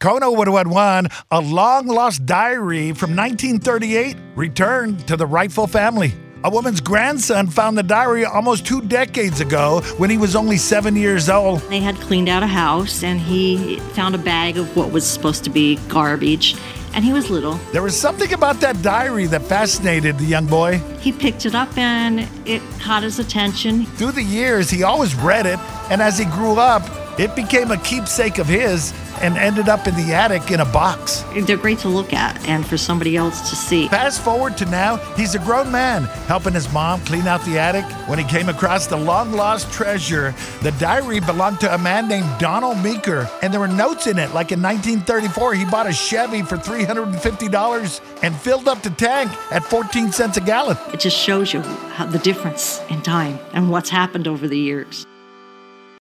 Kono would have won a long lost diary from 1938 returned to the rightful family. A woman's grandson found the diary almost two decades ago when he was only seven years old. They had cleaned out a house and he found a bag of what was supposed to be garbage. And he was little. There was something about that diary that fascinated the young boy. He picked it up and it caught his attention. Through the years, he always read it, and as he grew up, it became a keepsake of his and ended up in the attic in a box. They're great to look at and for somebody else to see. Fast forward to now, he's a grown man helping his mom clean out the attic when he came across the long lost treasure. The diary belonged to a man named Donald Meeker, and there were notes in it. Like in 1934, he bought a Chevy for $350 and filled up the tank at 14 cents a gallon. It just shows you how the difference in time and what's happened over the years.